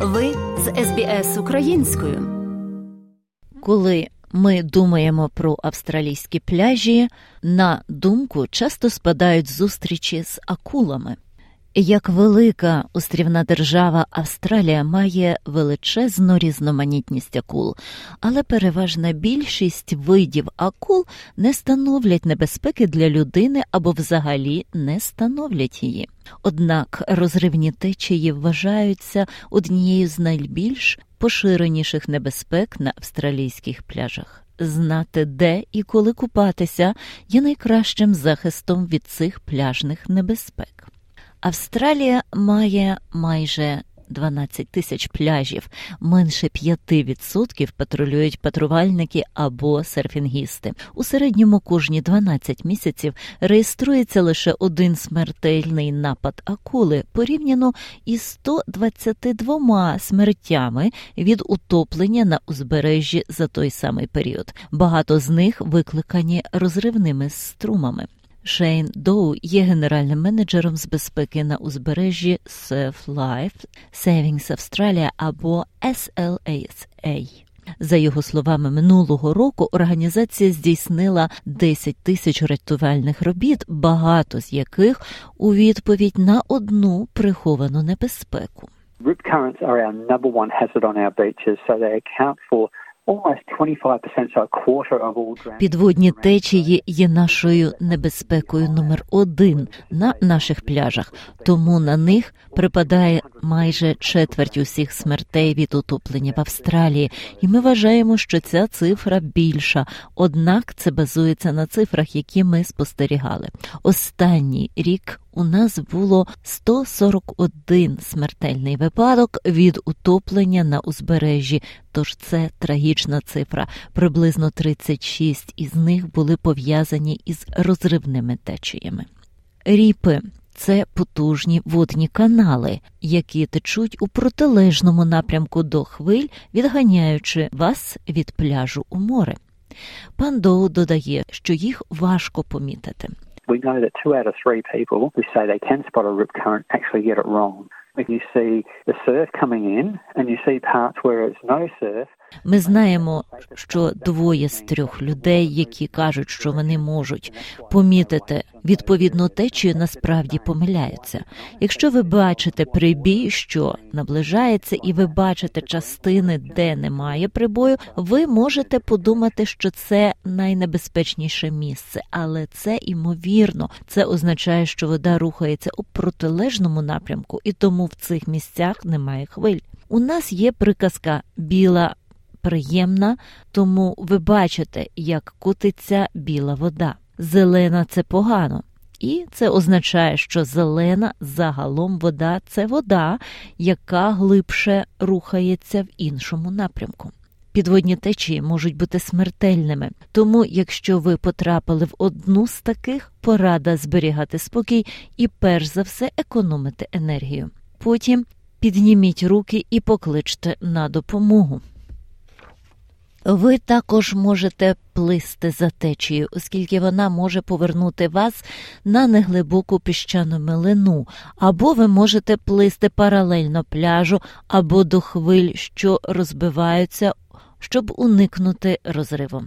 Ви з СБС українською. Коли ми думаємо про австралійські пляжі, на думку часто спадають зустрічі з акулами. Як велика острівна держава Австралія має величезну різноманітність акул, але переважна більшість видів акул не становлять небезпеки для людини або взагалі не становлять її. Однак розривні течії вважаються однією з найбільш поширеніших небезпек на австралійських пляжах. Знати, де і коли купатися, є найкращим захистом від цих пляжних небезпек. Австралія має майже 12 тисяч пляжів, менше 5% патрулюють патрувальники або серфінгісти. У середньому кожні 12 місяців реєструється лише один смертельний напад акули порівняно із 122 смертями від утоплення на узбережжі за той самий період. Багато з них викликані розривними струмами. Шейн Доу є генеральним менеджером з безпеки на узбережжі Surf Life Savings Australia або SLASA. За його словами, минулого року організація здійснила 10 тисяч рятувальних робіт, багато з яких у відповідь на одну приховану небезпеку. Rip currents are our number one hazard on our beaches, so they account for Підводні течії є нашою небезпекою номер один на наших пляжах, тому на них припадає майже четверть усіх смертей від утоплення в Австралії, і ми вважаємо, що ця цифра більша. Однак це базується на цифрах, які ми спостерігали. Останній рік у нас було 141 смертельний випадок від утоплення на узбережжі. Тож це трагічна цифра. Приблизно 36 із них були пов'язані із розривними течіями. Ріпи це потужні водні канали, які течуть у протилежному напрямку до хвиль, відганяючи вас від пляжу у море. Пан Доу додає, що їх важко помітити. We know that two out of three people who say they can spot a rip current actually get it wrong. If you see the surf coming in and you see parts where it's no surf, ми знаємо, що двоє з трьох людей, які кажуть, що вони можуть помітити відповідну течію, насправді помиляються. Якщо ви бачите прибій, що наближається, і ви бачите частини, де немає прибою, ви можете подумати, що це найнебезпечніше місце, але це імовірно. Це означає, що вода рухається у протилежному напрямку, і тому в цих місцях немає хвиль. У нас є приказка біла приємна, тому ви бачите, як кутиться біла вода. Зелена це погано. І це означає, що зелена загалом вода це вода, яка глибше рухається в іншому напрямку. Підводні течії можуть бути смертельними, тому, якщо ви потрапили в одну з таких, порада зберігати спокій і, перш за все, економити енергію. Потім підніміть руки і покличте на допомогу. Ви також можете плисти за течією, оскільки вона може повернути вас на неглибоку піщану милину, або ви можете плисти паралельно пляжу або до хвиль, що розбиваються, щоб уникнути розриву.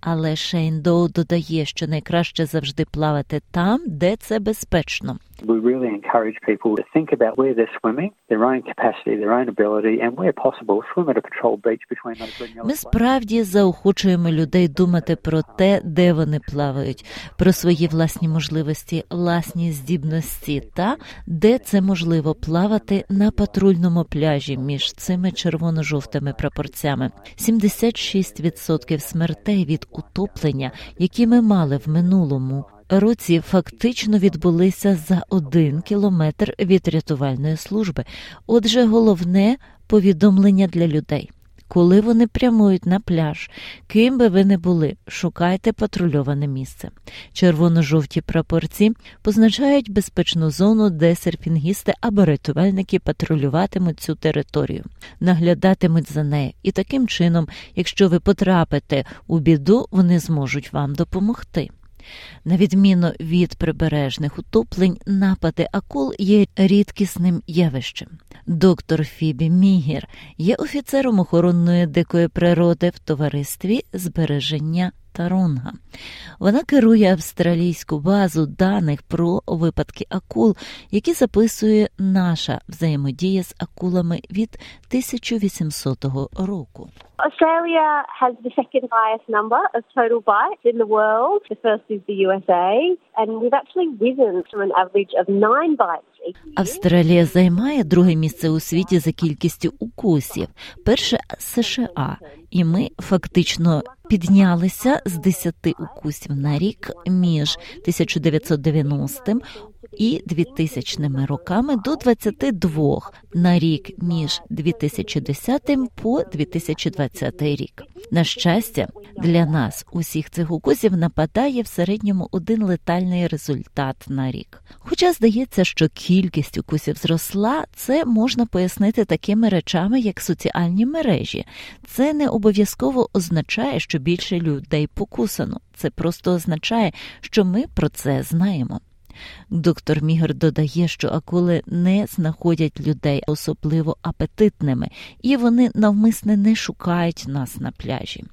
Але Шейн Доу додає, що найкраще завжди плавати там, де це безпечно. We really encourage people to think about where they're swimming, their own capacity, their own ability, and where possible, swim at a patrol beach between those green yellow Ми справді заохочуємо людей думати про те, де вони плавають, про свої власні можливості, власні здібності, та де це можливо плавати на патрульному пляжі між цими червоно-жовтими прапорцями. 76% смертей від утоплення, які ми мали в минулому році фактично відбулися за один кілометр від рятувальної служби. Отже, головне повідомлення для людей. Коли вони прямують на пляж, ким би ви не були, шукайте патрульоване місце. Червоно-жовті прапорці позначають безпечну зону, де серфінгісти або рятувальники патрулюватимуть цю територію, наглядатимуть за нею, і таким чином, якщо ви потрапите у біду, вони зможуть вам допомогти. На відміну від прибережних утоплень, напади акул є рідкісним явищем. Доктор Фібі Мігір є офіцером охоронної дикої природи в товаристві збереження Тарунга. Вона керує австралійську базу даних про випадки акул, які записує наша взаємодія з акулами від 1800 року. Australia has the second highest number of total bites in the world. The first is the USA, and we've actually risen from an average of nine bites Австралія займає друге місце у світі за кількістю укусів. Перше США, і ми фактично піднялися з 10 укусів на рік між 1990 і 2000 роками до 22 на рік між 2010 по 2020 рік. На щастя, для нас усіх цих укусів нападає в середньому один летальний результат на рік. Хоча здається, що кількість укусів зросла, це можна пояснити такими речами, як соціальні мережі. Це не обов'язково означає, що більше людей покусано. Це просто означає, що ми про це знаємо. Доктор Мігр додає, що акули не знаходять людей особливо апетитними, і вони навмисне не шукають нас на пляжі.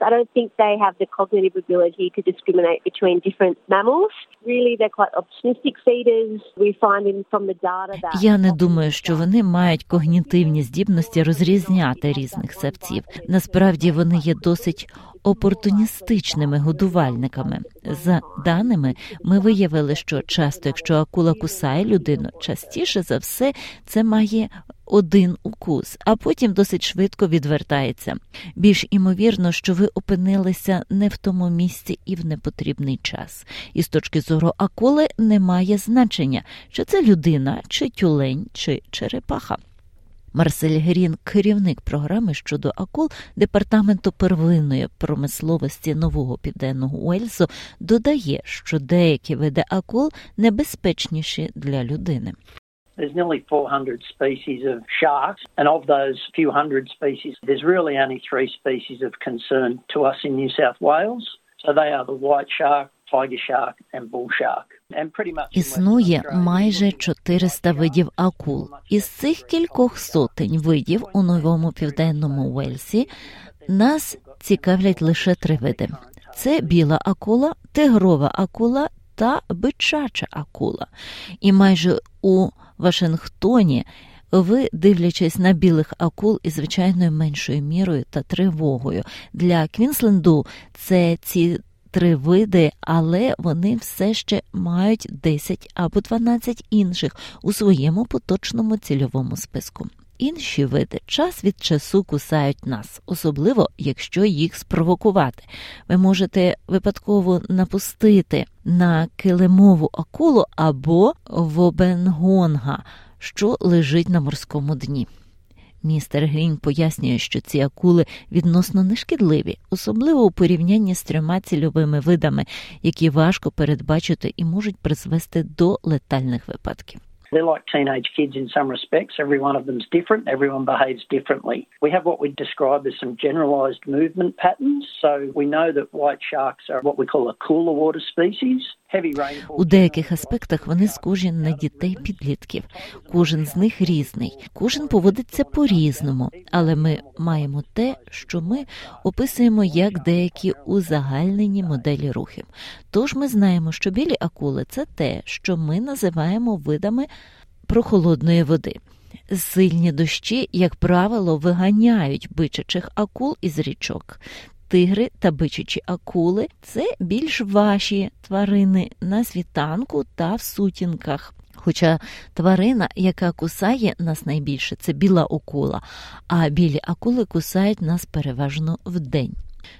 I don't think they have the cognitive ability to discriminate between different mammals. Really, they're quite opportunistic feeders. We find in from the data that... Я не думаю, що вони мають когнітивні здібності розрізняти різних савців. Насправді вони є досить опортуністичними годувальниками. За даними, ми виявили, що часто, якщо акула кусає людину, частіше за все це має один укус, а потім досить швидко відвертається. Більш імовірно, що ви опинилися не в тому місці і в непотрібний час. І з точки зору акули немає значення, чи це людина, чи тюлень, чи черепаха. Марсель Грін, керівник програми щодо акул департаменту первинної промисловості нового південного Уельсу, додає, що деякі види акул небезпечніші для людини. There's nearly 400 species of sharks, and of those few hundred species, there's really only three species of concern to us in New South Wales. So they are the white shark, tiger shark and bull shark. Існує майже 400 видів акул. Із цих кількох сотень видів у новому південному Уельсі нас цікавлять лише три види: це біла акула, тигрова акула та бичача акула. І майже у Вашингтоні. Ви, дивлячись на білих акул із звичайною меншою мірою та тривогою для Квінсленду, це ці три види, але вони все ще мають 10 або 12 інших у своєму поточному цільовому списку. Інші види час від часу кусають нас, особливо якщо їх спровокувати. Ви можете випадково напустити на килимову акулу або вобенгонга, що лежить на морському дні. Містер Грін пояснює, що ці акули відносно нешкідливі, особливо у порівнянні з трьома цільовими видами, які важко передбачити і можуть призвести до летальних випадків. They're like teenage kids in some respects. Every one of them's different. Everyone behaves differently. We have what we describe as some generalized movement patterns. So we know that white sharks are what we call a cooler water species. У деяких аспектах вони схожі на дітей підлітків. Кожен з них різний, кожен поводиться по-різному, але ми маємо те, що ми описуємо як деякі узагальнені моделі рухів. Тож ми знаємо, що білі акули це те, що ми називаємо видами прохолодної води. Сильні дощі, як правило, виганяють бичачих акул із річок тигри та бичачі акули це більш ваші тварини на світанку та в сутінках. Хоча тварина, яка кусає нас найбільше, це біла акула, а білі акули кусають нас переважно вдень.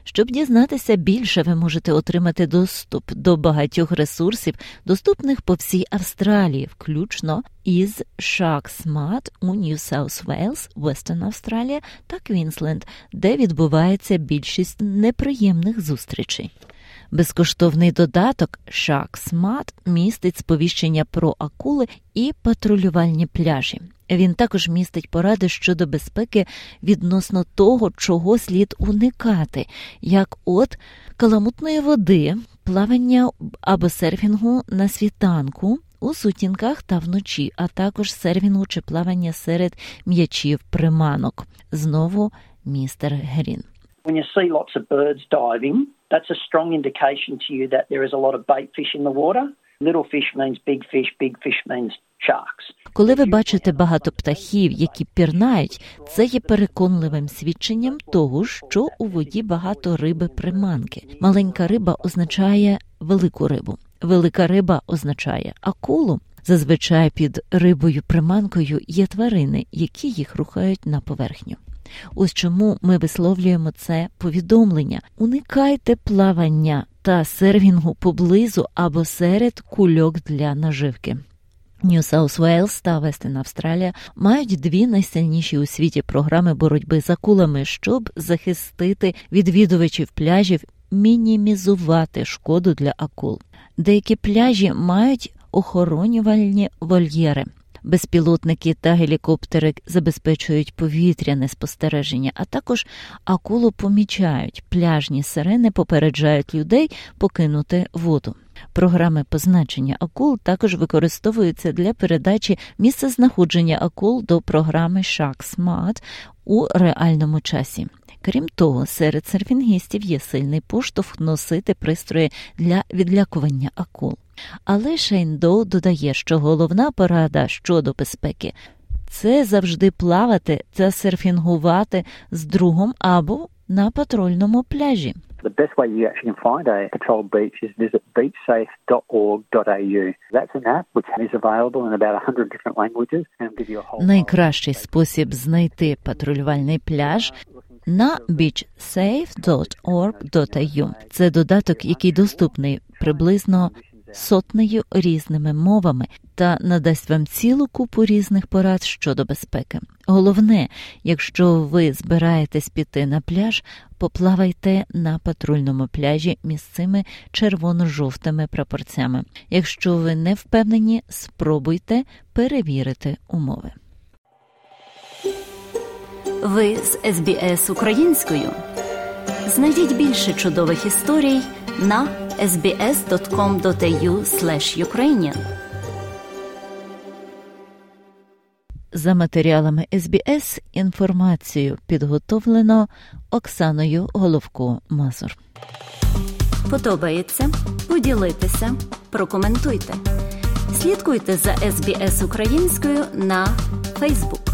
Щоб дізнатися більше, ви можете отримати доступ до багатьох ресурсів, доступних по всій Австралії, включно із SharkSmart у New South Wales, Western Australia та Квінсленд, де відбувається більшість неприємних зустрічей. Безкоштовний додаток SharkSmart містить сповіщення про акули і патрулювальні пляжі. Він також містить поради щодо безпеки відносно того, чого слід уникати, як от каламутної води, плавання або серфінгу на світанку. У сутінках та вночі, а також сервінгу чи плавання серед м'ячів приманок. Знову містер Грін. When you see lots of birds diving, that's a strong indication to you that there is a lot of bait fish in the water. Little fish means big fish, big fish means sharks. Коли ви бачите багато птахів, які пірнають, це є переконливим свідченням того, що у воді багато риби приманки. Маленька риба означає велику рибу. Велика риба означає акулу. Зазвичай під рибою приманкою є тварини, які їх рухають на поверхню. Ось чому ми висловлюємо це повідомлення: уникайте плавання та сервінгу поблизу або серед кульок для наживки. Нью Саус Уейлс та Вестин Австралія мають дві найсильніші у світі програми боротьби з акулами, щоб захистити відвідувачів пляжів, мінімізувати шкоду для акул. Деякі пляжі мають охоронювальні вольєри. Безпілотники та гелікоптери забезпечують повітряне спостереження, а також акулу помічають. Пляжні сирени попереджають людей покинути воду. Програми позначення акул також використовуються для передачі місцезнаходження акул до програми Smart у реальному часі. Крім того, серед серфінгістів є сильний поштовх носити пристрої для відлякування акул. Але Шейн Доу додає, що головна порада щодо безпеки це завжди плавати та серфінгувати з другом або на патрульному пляжі. The best way you actually can find a patrol beach is visit beachsafe.org.au. That's an app which is available in about 100 different languages and give you a whole Найкращий спосіб знайти патрулювальний пляж на beachsafe.org.au. Це додаток, який доступний приблизно сотнею різними мовами та надасть вам цілу купу різних порад щодо безпеки. Головне, якщо ви збираєтесь піти на пляж, поплавайте на патрульному пляжі місцими червоно-жовтими прапорцями. Якщо ви не впевнені, спробуйте перевірити умови. Ви з СБС українською. Знайдіть більше чудових історій на sbs.com.au ukrainian За матеріалами СБС інформацію підготовлено Оксаною Головко Мазур. Подобається? Поділитися, прокоментуйте. Слідкуйте за СБС українською на Facebook.